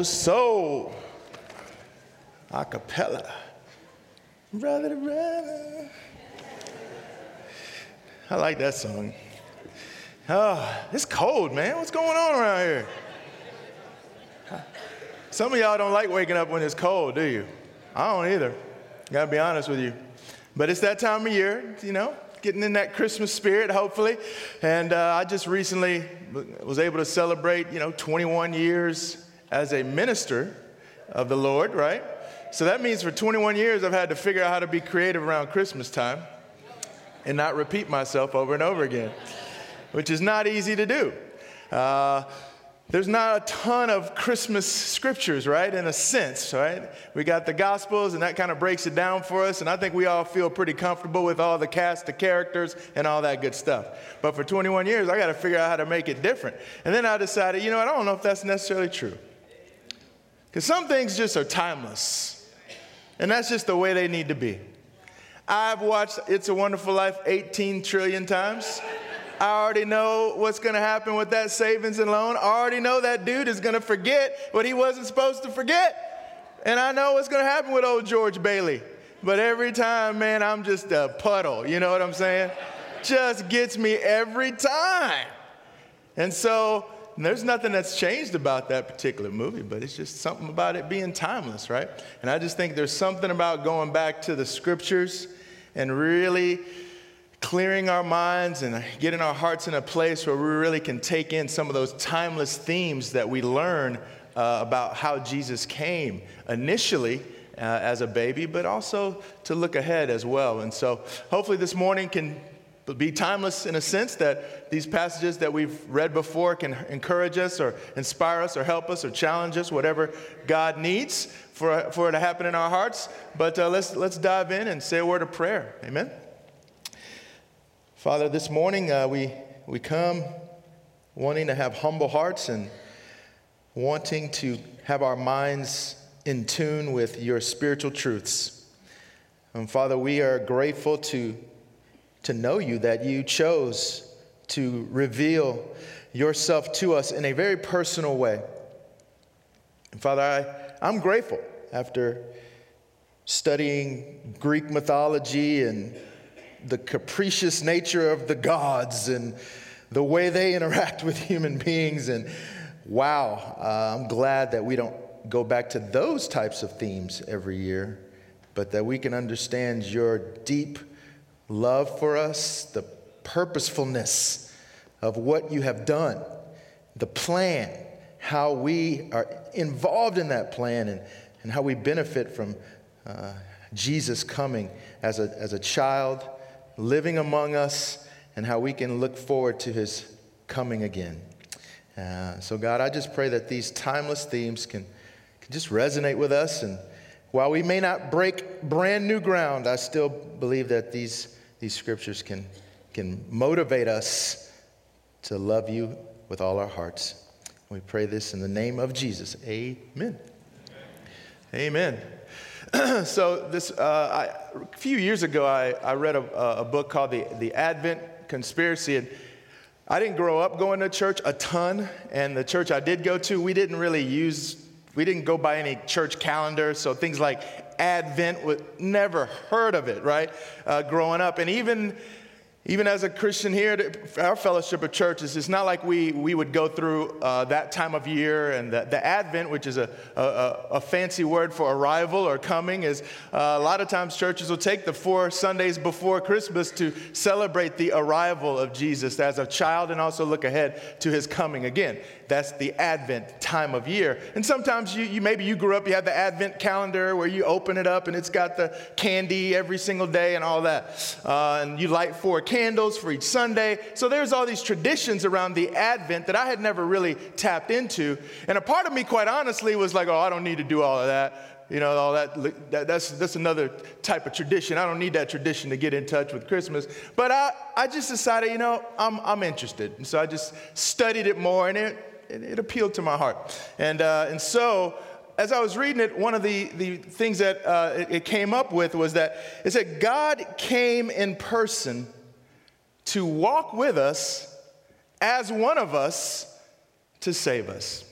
the soul. A cappella. Brother to brother. I like that song. Oh, it's cold, man. What's going on around here? Some of y'all don't like waking up when it's cold, do you? I don't either. Gotta be honest with you. But it's that time of year, you know, getting in that Christmas spirit, hopefully. And uh, I just recently was able to celebrate, you know, 21 years as a minister of the Lord, right? So that means for 21 years I've had to figure out how to be creative around Christmas time and not repeat myself over and over again, which is not easy to do. Uh, there's not a ton of Christmas scriptures, right? In a sense, right? We got the Gospels, and that kind of breaks it down for us. And I think we all feel pretty comfortable with all the cast of characters and all that good stuff. But for 21 years, I got to figure out how to make it different. And then I decided, you know, I don't know if that's necessarily true. Because some things just are timeless, and that's just the way they need to be. I've watched It's a Wonderful Life 18 trillion times. I already know what's going to happen with that savings and loan. I already know that dude is going to forget what he wasn't supposed to forget. And I know what's going to happen with old George Bailey. But every time, man, I'm just a puddle. You know what I'm saying? Just gets me every time. And so there's nothing that's changed about that particular movie, but it's just something about it being timeless, right? And I just think there's something about going back to the scriptures and really clearing our minds and getting our hearts in a place where we really can take in some of those timeless themes that we learn uh, about how Jesus came initially uh, as a baby, but also to look ahead as well. And so hopefully this morning can be timeless in a sense that these passages that we've read before can encourage us or inspire us or help us or challenge us, whatever God needs for, for it to happen in our hearts. But uh, let's, let's dive in and say a word of prayer. Amen. Father, this morning uh, we, we come wanting to have humble hearts and wanting to have our minds in tune with your spiritual truths. And Father, we are grateful to, to know you, that you chose to reveal yourself to us in a very personal way. And Father, I, I'm grateful after studying Greek mythology and the capricious nature of the gods and the way they interact with human beings. And wow, uh, I'm glad that we don't go back to those types of themes every year, but that we can understand your deep love for us, the purposefulness of what you have done, the plan, how we are involved in that plan, and, and how we benefit from uh, Jesus coming as a, as a child living among us, and how we can look forward to his coming again. Uh, so, God, I just pray that these timeless themes can, can just resonate with us. And while we may not break brand new ground, I still believe that these, these scriptures can, can motivate us to love you with all our hearts. We pray this in the name of Jesus. Amen. Amen. Amen. so this, uh, I, a few years ago, I, I read a, a, book called the, the Advent Conspiracy. And I didn't grow up going to church a ton. And the church I did go to, we didn't really use, we didn't go by any church calendar. So things like Advent, would never heard of it, right? Uh, growing up. And even even as a Christian here, our fellowship of churches, it's not like we, we would go through uh, that time of year and the, the Advent, which is a, a, a, fancy word for arrival or coming, is uh, a lot of times churches will take the four Sundays before Christmas to celebrate the arrival of Jesus as a child and also look ahead to his coming again. That's the Advent time of year. And sometimes you, you maybe you grew up, you have the Advent calendar where you open it up and it's got the candy every single day and all that. Uh, and you light four candles for each Sunday. So there's all these traditions around the Advent that I had never really tapped into. And a part of me, quite honestly, was like, oh, I don't need to do all of that. You know, all that, that, that's, that's another type of tradition. I don't need that tradition to get in touch with Christmas. But I, I just decided, you know, I'm, I'm interested. And so I just studied it more and it, it, it appealed to my heart. And, uh, and so as I was reading it, one of the, the things that uh, it, it came up with was that it said God came in person to walk with us as one of us to save us.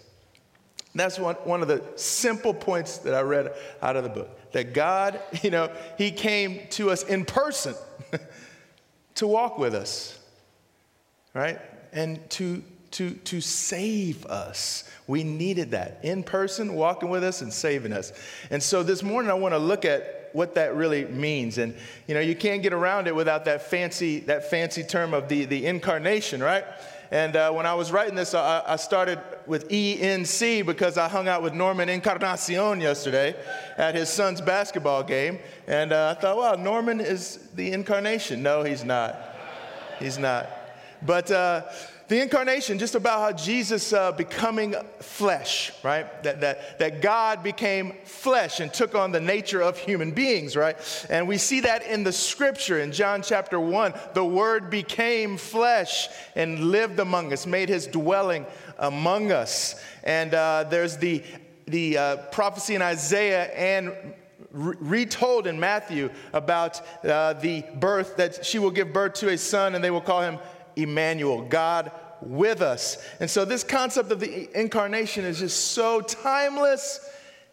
That's one, one of the simple points that I read out of the book. That God, you know, He came to us in person to walk with us, right? And to, to, to save us. We needed that in person, walking with us and saving us. And so this morning I want to look at what that really means. And you know, you can't get around it without that fancy, that fancy term of the, the incarnation, right? And uh, when I was writing this, I, I, started with ENC because I hung out with Norman Encarnacion yesterday at his son's basketball game. And uh, I thought, wow, Norman is the incarnation. No, he's not. He's not. But uh, the incarnation, just about how Jesus uh, becoming flesh, right? That, that, that God became flesh and took on the nature of human beings, right? And we see that in the scripture in John chapter 1. The Word became flesh and lived among us, made his dwelling among us. And uh, there's the, the uh, prophecy in Isaiah and retold in Matthew about uh, the birth that she will give birth to a son and they will call him Emmanuel, God with us. And so, this concept of the incarnation is just so timeless.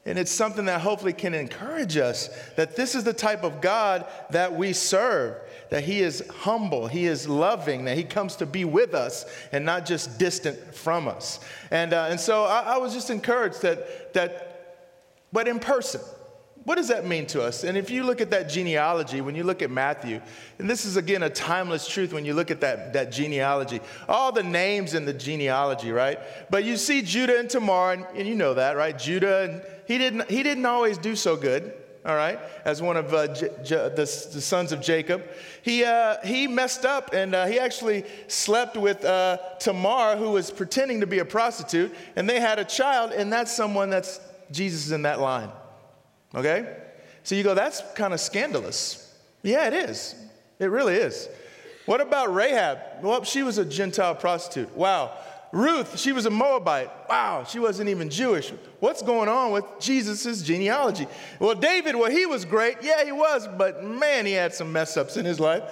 And it's something that hopefully can encourage us that this is the type of God that we serve, that He is humble, He is loving, that He comes to be with us and not just distant from us. And, uh, and so I, I was just encouraged that, that, but in person, what does that mean to us? And if you look at that genealogy, when you look at Matthew, and this is again a timeless truth when you look at that, that genealogy, all the names in the genealogy, right? But you see Judah and Tamar, and, and you know that, right? Judah, and he didn't, he didn't always do so good, all right, as one of uh, J- J- the, the, sons of Jacob. He, uh, he messed up and uh, he actually slept with uh, Tamar, who was pretending to be a prostitute, and they had a child, and that's someone that's Jesus in that line. Okay? So you go, that's kind of scandalous. Yeah, it is. It really is. What about Rahab? Well, she was a Gentile prostitute. Wow. Ruth, she was a Moabite. Wow, she wasn't even Jewish. What's going on with Jesus' genealogy? Well, David, well, he was great. Yeah, he was, but man, he had some mess ups in his life.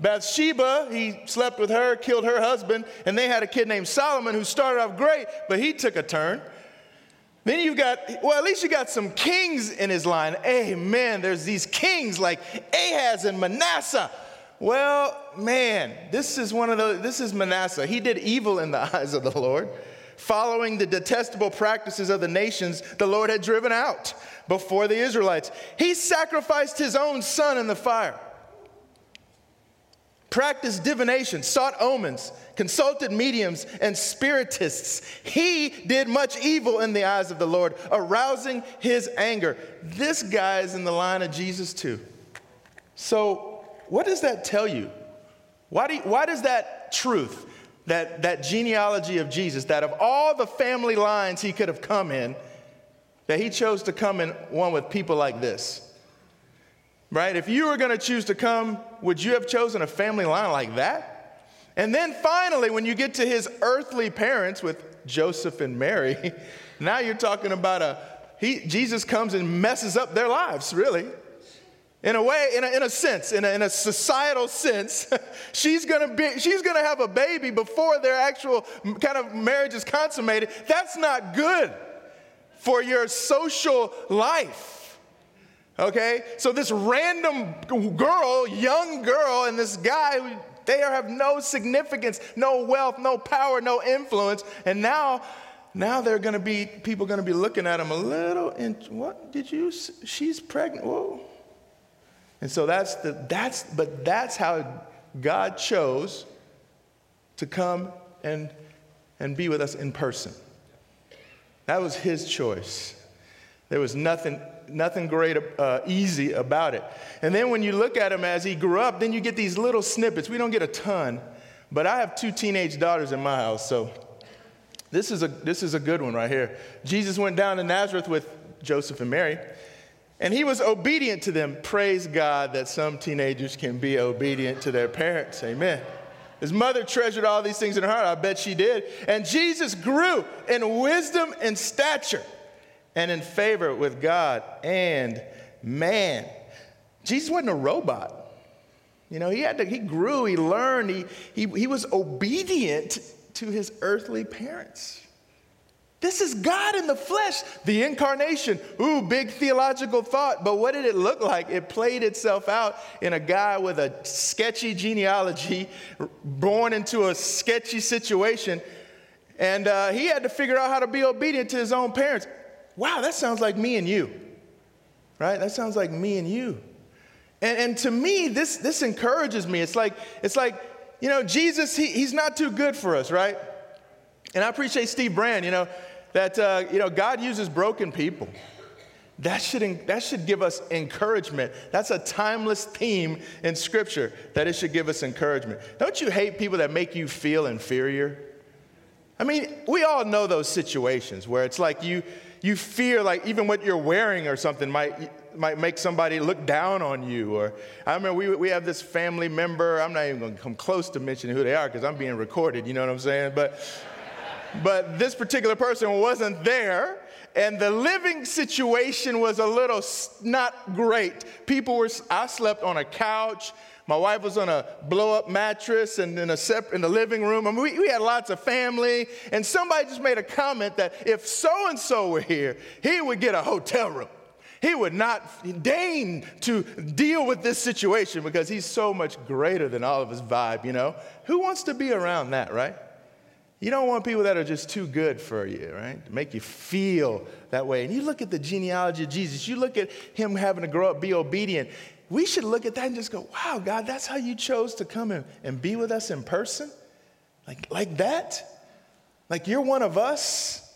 Bathsheba, he slept with her, killed her husband, and they had a kid named Solomon who started off great, but he took a turn. Then you've got, well, at least you got some kings in his line. Amen. There's these kings like Ahaz and Manasseh. Well, man, this is one of the, this is Manasseh. He did evil in the eyes of the Lord, following the detestable practices of the nations the Lord had driven out before the Israelites. He sacrificed his own son in the fire practiced divination, sought omens, consulted mediums and spiritists. He did much evil in the eyes of the Lord, arousing his anger. This guy is in the line of Jesus too. So, what does that tell you? Why, do you, why does that truth, that, that genealogy of Jesus, that of all the family lines he could have come in, that he chose to come in one with people like this? Right? If you were going to choose to come, would you have chosen a family line like that? And then finally, when you get to his earthly parents with Joseph and Mary, now you're talking about a, he, Jesus comes and messes up their lives, really. In a way, in a, in a sense, in a, in a societal sense, she's gonna be, she's gonna have a baby before their actual kind of marriage is consummated. That's not good for your social life. Okay? So this random girl, young girl, and this guy, they have no significance, no wealth, no power, no influence. And now, now they're gonna be, people gonna be looking at them a little, and what did you, she's pregnant, whoa. And so that's the, that's, but that's how God chose to come and, and be with us in person. That was his choice. There was nothing nothing great, uh, easy about it. And then when you look at him as he grew up, then you get these little snippets. We don't get a ton, but I have two teenage daughters in my house, so this is a, this is a good one right here. Jesus went down to Nazareth with Joseph and Mary, and he was obedient to them. Praise God that some teenagers can be obedient to their parents. Amen. His mother treasured all these things in her heart. I bet she did. And Jesus grew in wisdom and stature and in favor with God and man. Jesus wasn't a robot. You know, he had to, he grew, he learned, he, he, he was obedient to his earthly parents. This is God in the flesh, the incarnation. Ooh, big theological thought, but what did it look like? It played itself out in a guy with a sketchy genealogy, born into a sketchy situation, and uh, he had to figure out how to be obedient to his own parents. Wow, that sounds like me and you, right? That sounds like me and you. And, and to me, this, this encourages me. It's like, it's like, you know, Jesus, he, he's not too good for us, right? And I appreciate Steve Brand, you know, that, uh, you know, God uses broken people. That should, that should give us encouragement. That's a timeless theme in Scripture, that it should give us encouragement. Don't you hate people that make you feel inferior? I mean, we all know those situations where it's like you, you fear like even what you're wearing or something might, might make somebody look down on you. Or I remember we, we have this family member, I'm not even going to come close to mentioning who they are because I'm being recorded, you know what I'm saying? But but this particular person wasn't there and the living situation was a little not great. People were, I slept on a couch. My wife was on a blow up mattress and in, a sep- in the living room. I mean, we, we had lots of family. And somebody just made a comment that if so and so were here, he would get a hotel room. He would not deign to deal with this situation because he's so much greater than all of his vibe, you know? Who wants to be around that, right? You don't want people that are just too good for you, right? To make you feel that way. And you look at the genealogy of Jesus, you look at him having to grow up, be obedient. We should look at that and just go, wow, God, that's how you chose to come and, and be with us in person? Like, like that? Like you're one of us?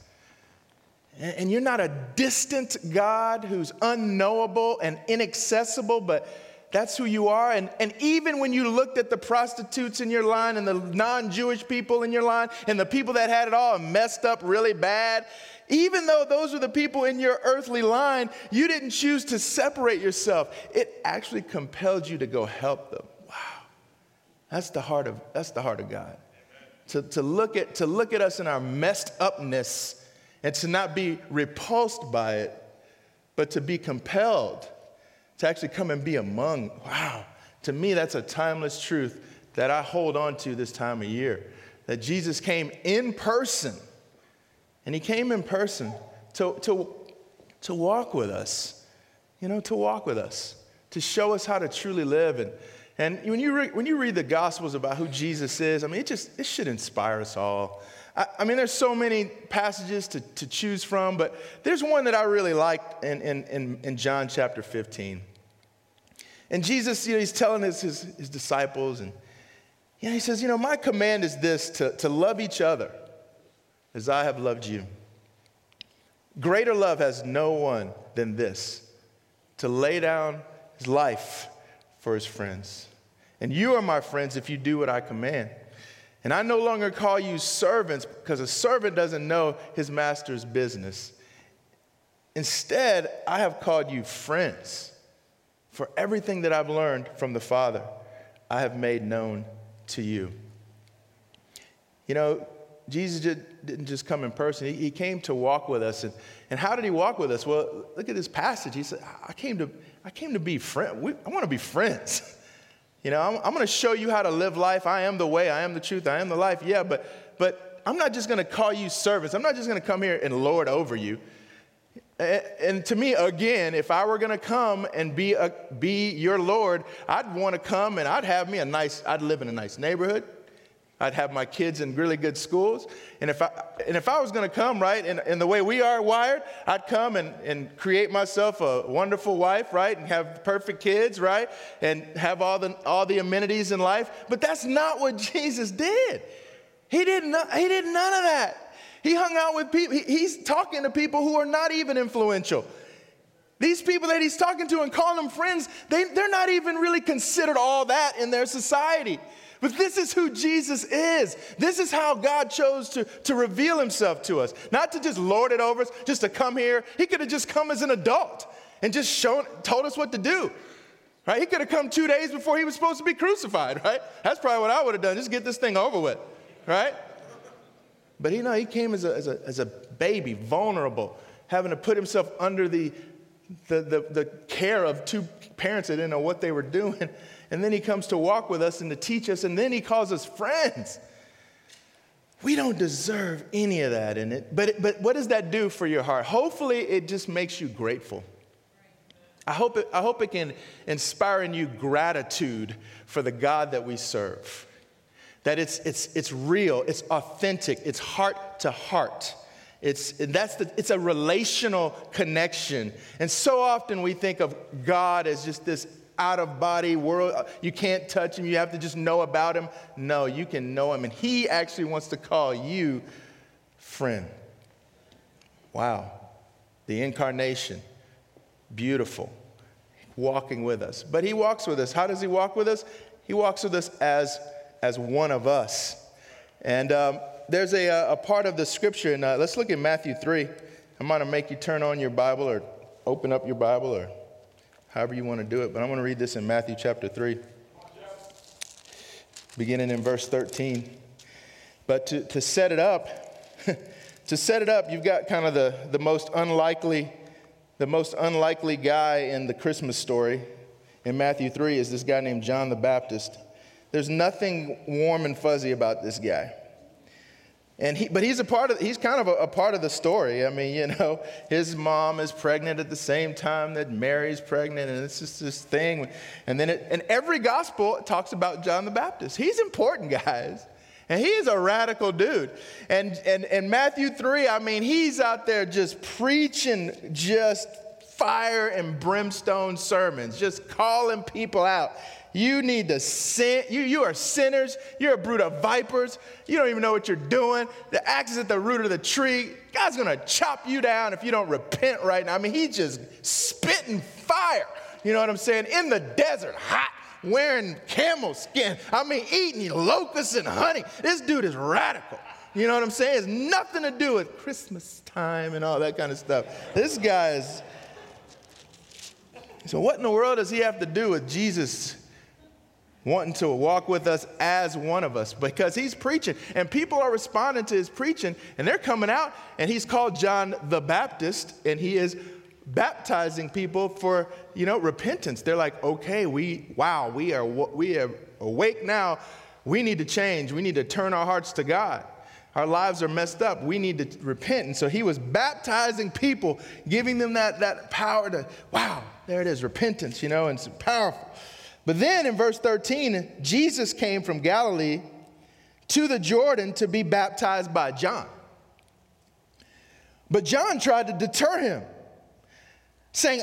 And, and you're not a distant God who's unknowable and inaccessible, but that's who you are. And, and even when you looked at the prostitutes in your line and the non Jewish people in your line and the people that had it all messed up really bad, even though those were the people in your earthly line, you didn't choose to separate yourself. It actually compelled you to go help them. Wow. That's the heart of, that's the heart of God. To, to, look at, to look at us in our messed upness and to not be repulsed by it, but to be compelled to actually come and be among. Wow. To me, that's a timeless truth that I hold on to this time of year. That Jesus came in person, and he came in person to, to, to walk with us, you know, to walk with us, to show us how to truly live. And, and when, you re- when you read the Gospels about who Jesus is, I mean, it just it should inspire us all. I, I mean, there's so many passages to, to choose from, but there's one that I really liked in, in, in, in John chapter 15. And Jesus, you know, he's telling his, his, his disciples, and you know, he says, you know, my command is this to, to love each other as I have loved you. Greater love has no one than this to lay down his life for his friends. And you are my friends if you do what I command. And I no longer call you servants because a servant doesn't know his master's business. Instead, I have called you friends. For everything that I've learned from the Father, I have made known to you. You know, Jesus did, not just come in person, he, he, came to walk with us. And, and how did he walk with us? Well, look at this passage. He said, I came to, I came to be friends. I want to be friends. You know, I'm, I'm going to show you how to live life. I am the way, I am the truth, I am the life. Yeah, but, but I'm not just going to call you servants. I'm not just going to come here and lord over you. And to me, again, if I were going to come and be, a, be your Lord, I'd want to come and I'd have me a nice, I'd live in a nice neighborhood. I'd have my kids in really good schools. And if I, and if I was going to come, right, in the way we are wired, I'd come and, and create myself a wonderful wife, right, and have perfect kids, right, and have all the, all the amenities in life. But that's not what Jesus did. He did, not, he did none of that. He hung out with people, he's talking to people who are not even influential. These people that he's talking to and calling them friends, they, they're not even really considered all that in their society. But this is who Jesus is. This is how God chose to, to reveal himself to us. Not to just lord it over us, just to come here. He could have just come as an adult and just shown, told us what to do. Right? He could have come two days before he was supposed to be crucified, right? That's probably what I would have done. Just get this thing over with, right? But you know, he came as a, as a, as a baby, vulnerable, having to put himself under the, the, the, the care of two parents that didn't know what they were doing. And then he comes to walk with us and to teach us, and then he calls us friends. We don't deserve any of that in it. But, but what does that do for your heart? Hopefully, it just makes you grateful. I hope, it, I hope it can inspire in you gratitude for the God that we serve. That it's, it's, it's real, it's authentic, it's heart to heart. It's, that's the, it's a relational connection. And so often we think of God as just this out of body world. You can't touch him, you have to just know about him. No, you can know him. And he actually wants to call you friend. Wow. The incarnation beautiful, walking with us. But he walks with us. How does he walk with us? He walks with us as, as one of us. And um, there's a, a part of the scripture, and uh, let's look at Matthew 3. I'm going to make you turn on your Bible or open up your Bible or however you want to do it, but I'm going to read this in Matthew chapter 3, beginning in verse 13. But to, to set it up, to set it up, you've got kind of the, the most unlikely the most unlikely guy in the Christmas story in Matthew 3 is this guy named John the Baptist. There's nothing warm and fuzzy about this guy. And he, but he's a part of, he's kind of a, a, part of the story. I mean, you know, his mom is pregnant at the same time that Mary's pregnant, and it's just this thing. And then, it, and every gospel talks about John the Baptist. He's important, guys. And he is a radical dude. And, and, and Matthew 3, I mean, he's out there just preaching just fire and brimstone sermons, just calling people out. You need to sin. You, you are sinners. You're a brood of vipers. You don't even know what you're doing. The axe is at the root of the tree. God's going to chop you down if you don't repent right now. I mean, he's just spitting fire. You know what I'm saying? In the desert, hot wearing camel skin. I mean, eating locusts and honey. This dude is radical. You know what I'm saying? It's nothing to do with Christmas time and all that kind of stuff. This guy is. So, what in the world does he have to do with Jesus wanting to walk with us as one of us? Because he's preaching, and people are responding to his preaching, and they're coming out, and he's called John the Baptist, and he is baptizing people for, you know, repentance. They're like, okay, we, wow, we are, we are awake now. We need to change. We need to turn our hearts to God. Our lives are messed up. We need to repent. And so he was baptizing people, giving them that, that power to, wow, there it is, repentance, you know, and it's powerful. But then in verse 13, Jesus came from Galilee to the Jordan to be baptized by John. But John tried to deter him saying,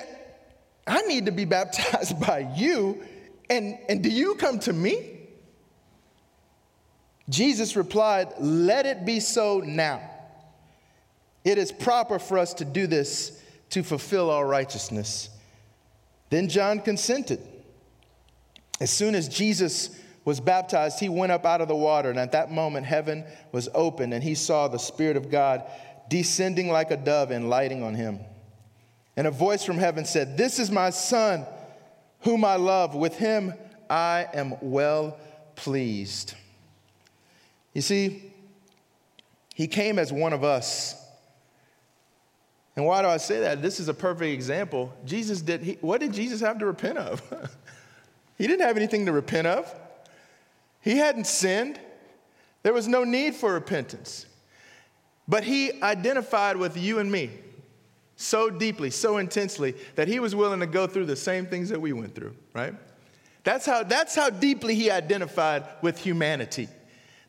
I need to be baptized by you, and, and do you come to me? Jesus replied, Let it be so now. It is proper for us to do this to fulfill all righteousness. Then John consented. As soon as Jesus was baptized, he went up out of the water, and at that moment, heaven was opened, and he saw the Spirit of God descending like a dove and lighting on him. And a voice from heaven said, This is my son, whom I love. With him I am well pleased. You see, he came as one of us. And why do I say that? This is a perfect example. Jesus did, he, what did Jesus have to repent of? he didn't have anything to repent of. He hadn't sinned. There was no need for repentance. But he identified with you and me so deeply, so intensely, that he was willing to go through the same things that we went through, rite? That's how, that's how deeply he identified with humanity.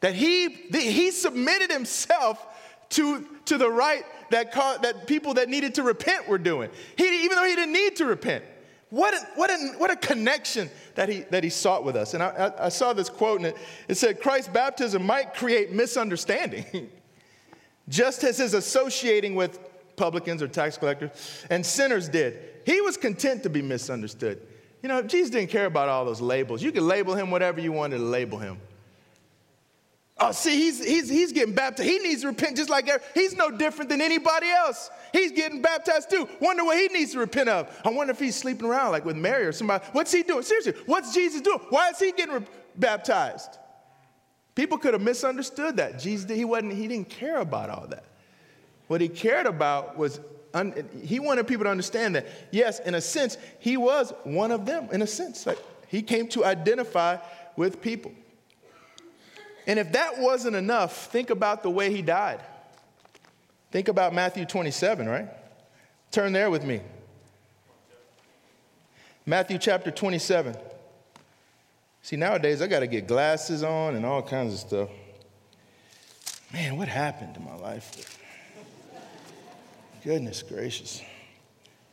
That he, he submitted himself to, to the right that, that people that needed to repent were doing. He, even though he didn't need to repent. What a, what a, what a connection that he, that he sought with us. And I, I, saw this quote, and it, it said, Christ's baptism might create misunderstanding, just as his associating with publicans or tax collectors, and sinners did. He was content to be misunderstood. You know, Jesus didn't care about all those labels. You could label him whatever you wanted to label him. Oh, see, he's, he's, he's getting baptized. He needs to repent just like he's no different than anybody else. He's getting baptized too. Wonder what he needs to repent of. I wonder if he's sleeping around like with Mary or somebody. What's he doing? Seriously, what's Jesus doing? Why is he getting re- baptized? People could have misunderstood that. Jesus, he wasn't, he didn't care about all that. What he cared about was, un- he wanted people to understand that, yes, in a sense, he was one of them, in a sense. Like he came to identify with people. And if that wasn't enough, think about the way he died. Think about Matthew 27, right? Turn there with me. Matthew chapter 27. See, nowadays I got to get glasses on and all kinds of stuff. Man, what happened to my life? Goodness gracious.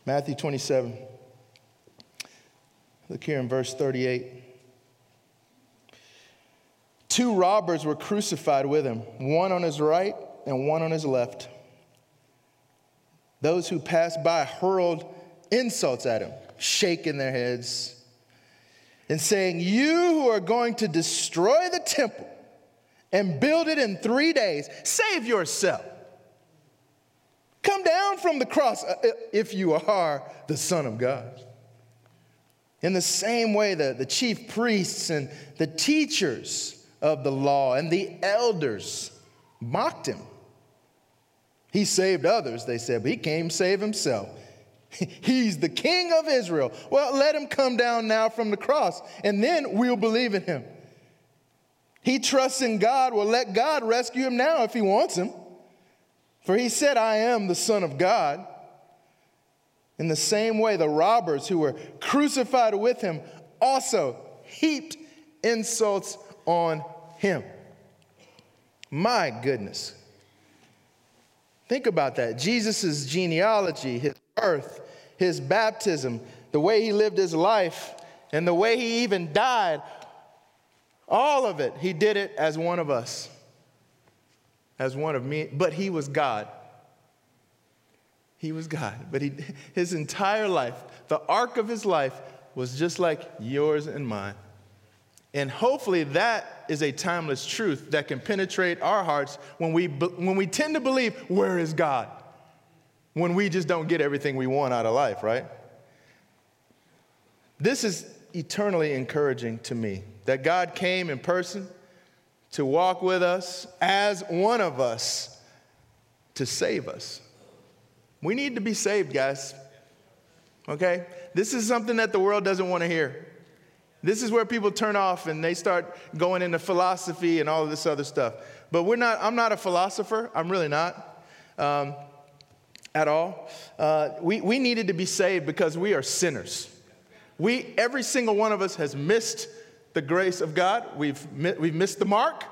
Matthew 27. Look here in verse 38. Two robbers were crucified with him, one on his right and one on his left. Those who passed by hurled insults at him, shaking their heads and saying, You who are going to destroy the temple and build it in three days, save yourself. Come down from the cross uh, if you are the Son of God. In the same way, the, the chief priests and the teachers of the law and the elders mocked him. He saved others, they said, but he came save himself. He's the king of Israel. Well, let him come down now from the cross, and then we'll believe in him. He trusts in God. Well, let God rescue him now if he wants him. For he said, I am the Son of God. In the same way, the robbers who were crucified with him also heaped insults on him. My goodness. Think about that. Jesus' genealogy, his birth, his baptism, the way he lived his life, and the way he even died, all of it, he did it as one of us, as one of me, but he was God. He was God, but he, his entire life, the arc of his life, was just like yours and mine. And hopefully, that is a timeless truth that can penetrate our hearts when we, when we tend to believe, Where is God? When we just don't get everything we want out of life, right? This is eternally encouraging to me that God came in person to walk with us as one of us to save us. We need to be saved, guys. Okay? This is something that the world doesn't want to hear. This is where people turn off and they start going into philosophy and all of this other stuff. But we're not, I'm not a philosopher. I'm really not um, at all. Uh, we, we needed to be saved because we are sinners. We, every single one of us has missed the grace of God. We've, we've missed the mark,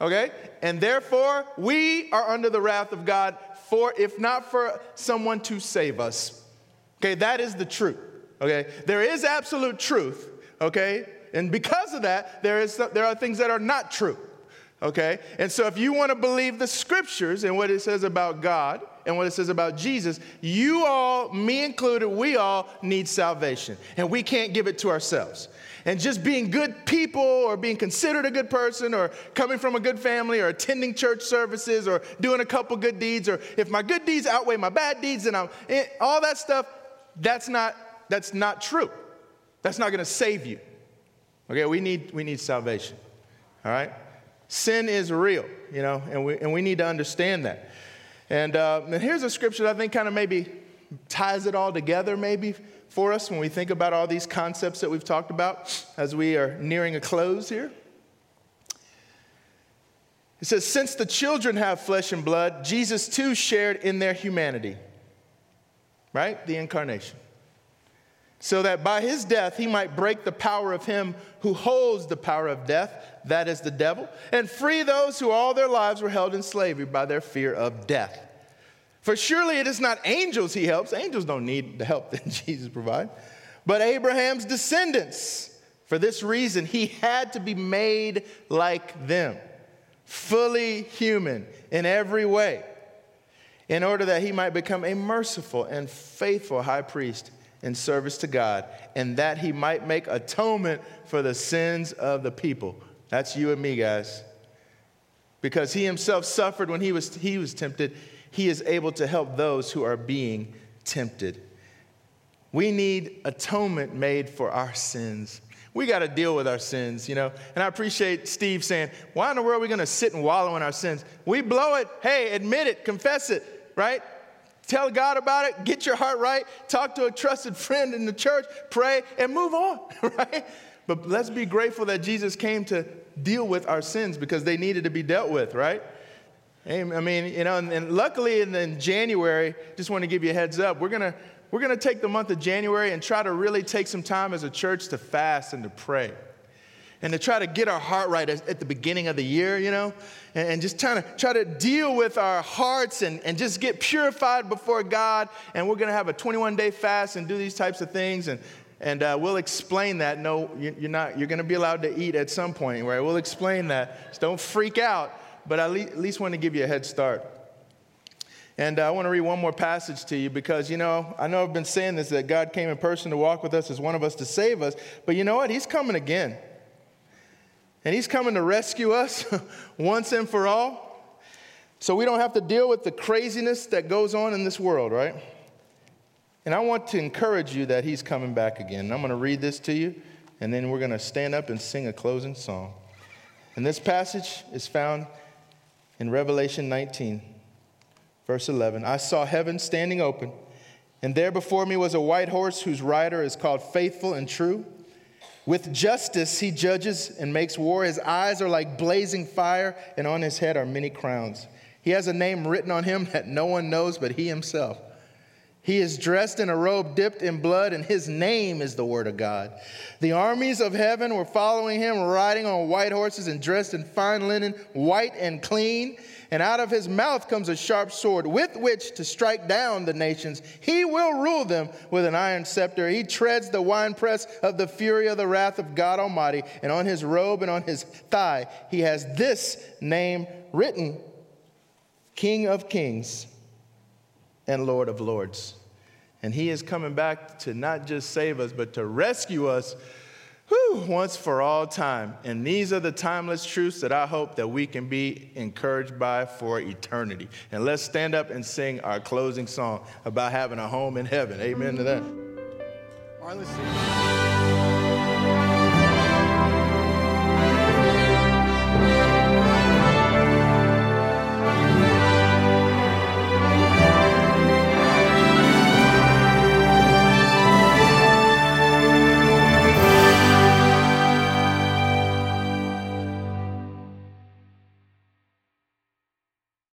okay? And therefore, we are under the wrath of God for, if not for someone to save us. Okay, that is the truth, okay? There is absolute truth, okay? And because of that, there, is, there are things that are not true, okay? And so if you want to believe the scriptures and what it says about God and what it says about Jesus, you all, me included, we all need salvation. And we can't give it to ourselves and just being good people or being considered a good person or coming from a good family or attending church services or doing a couple good deeds or if my good deeds outweigh my bad deeds and I'm eh, all that stuff that's not that's not true that's not going to save you okay we need we need salvation all right sin is real you know and we and we need to understand that and, uh, and here's a scripture that i think kind of maybe ties it all together maybe for us when we think about all these concepts that we've talked about as we are nearing a close here. It says, Since the children have flesh and blood, Jesus too shared in their humanity, right? The incarnation. So that by his death he might break the power of him who holds the power of death, that is the devil, and free those who all their lives were held in slavery by their fear of death. For surely it is not angels he helps. Angels don't need the help that Jesus provides, but Abraham's descendants. For this reason, he had to be made like them, fully human in every way, in order that he might become a merciful and faithful high priest in service to God, and that he might make atonement for the sins of the people. That's you and me, guys. Because he himself suffered when he was, he was tempted he is able to help those who are being tempted. We need atonement made for our sins. We got to deal with our sins, you know. And I appreciate Steve saying, Why in the world are we going to sit and wallow in our sins? We blow it. Hey, admit it, confess it, right? Tell God about it, get your heart right, talk to a trusted friend in the church, pray, and move on, right? But let's be grateful that Jesus came to deal with our sins because they needed to be dealt with, right? I mean, you know, and, and luckily in, in January, just want to give you a heads up, we're going to we're going to take the month of January and try to really take some time as a church to fast and to pray and to try to get our heart right at the beginning of the year, you know, and just trying to try to deal with our hearts and, and just get purified before God. And we're going to have a 21 day fast and do these types of things. And, and uh, we'll explain that. No, you're not, you're going to be allowed to eat at some point, right? We'll explain that. Don't freak out, but I at least want to give you a head start. And uh, I want to read one more passage to you because, you know, I know I've been saying this that God came in person to walk with us as one of us to save us, but you know what? He's coming again. And He's coming to rescue us once and for all. So we don't have to deal with the craziness that goes on in this world, right? And I want to encourage you that He's coming back again. I'm going to read this to you, and then we're going to stand up and sing a closing song. And this passage is found in Revelation 19. Verse 11 I saw heaven standing open, and there before me was a white horse whose rider is called Faithful and True. With justice he judges and makes war. His eyes are like blazing fire, and on his head are many crowns. He has a name written on him that no one knows but he himself. He is dressed in a robe dipped in blood, and his name is the Word of God. The armies of heaven were following him, riding on white horses and dressed in fine linen, white and clean. And out of his mouth comes a sharp sword with which to strike down the nations. He will rule them with an iron scepter. He treads the winepress of the fury of the wrath of God Almighty. And on his robe and on his thigh, he has this name written King of Kings and Lord of Lords. And He is coming back to not just save us, but to rescue us whew, once for all time. And these are the timeless truths that I hope that we can be encouraged by for eternity. And let's stand up and sing our closing song about having a home in heaven. Amen to that. All right, let's sing.